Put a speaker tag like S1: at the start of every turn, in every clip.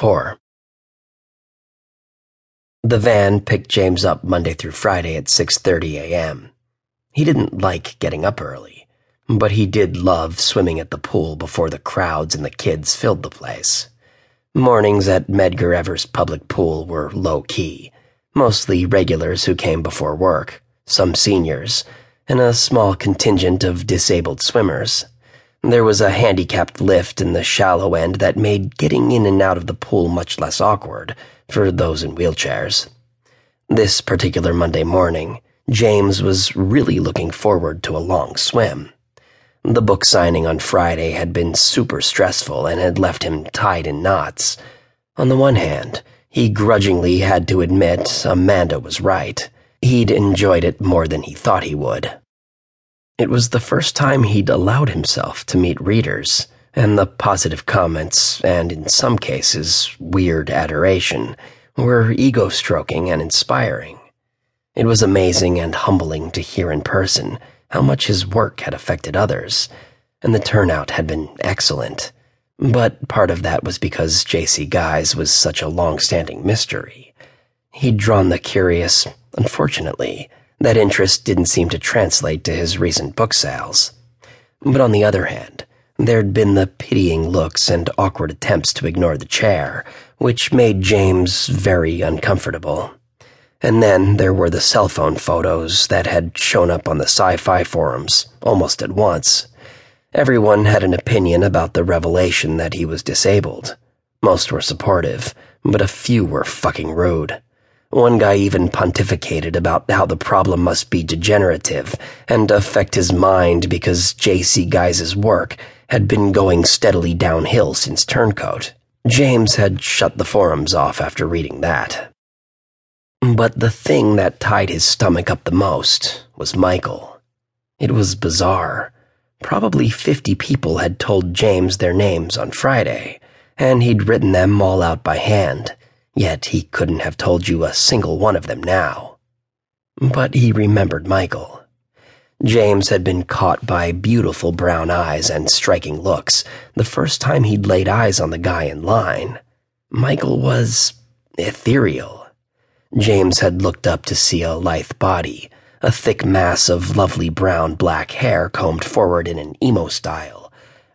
S1: 4. The van picked James up Monday through Friday at 6:30 a.m. He didn't like getting up early, but he did love swimming at the pool before the crowds and the kids filled the place. Mornings at Medgar Evers Public Pool were low key, mostly regulars who came before work, some seniors, and a small contingent of disabled swimmers. There was a handicapped lift in the shallow end that made getting in and out of the pool much less awkward for those in wheelchairs. This particular Monday morning, James was really looking forward to a long swim. The book signing on Friday had been super stressful and had left him tied in knots. On the one hand, he grudgingly had to admit Amanda was right. He'd enjoyed it more than he thought he would. It was the first time he'd allowed himself to meet readers, and the positive comments, and in some cases, weird adoration, were ego stroking and inspiring. It was amazing and humbling to hear in person how much his work had affected others, and the turnout had been excellent. But part of that was because J.C. Guise was such a long standing mystery. He'd drawn the curious, unfortunately that interest didn't seem to translate to his recent book sales. But on the other hand, there'd been the pitying looks and awkward attempts to ignore the chair, which made James very uncomfortable. And then there were the cell phone photos that had shown up on the sci fi forums almost at once. Everyone had an opinion about the revelation that he was disabled. Most were supportive, but a few were fucking rude. One guy even pontificated about how the problem must be degenerative and affect his mind because J.C. Guise's work had been going steadily downhill since Turncoat. James had shut the forums off after reading that. But the thing that tied his stomach up the most was Michael. It was bizarre. Probably 50 people had told James their names on Friday, and he'd written them all out by hand Yet he couldn't have told you a single one of them now. But he remembered Michael. James had been caught by beautiful brown eyes and striking looks the first time he'd laid eyes on the guy in line. Michael was ethereal. James had looked up to see a lithe body, a thick mass of lovely brown black hair combed forward in an emo style,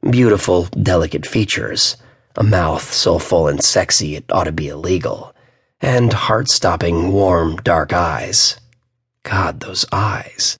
S1: beautiful, delicate features a mouth so full and sexy it ought to be illegal, and heart stopping, warm, dark eyes. God, those eyes.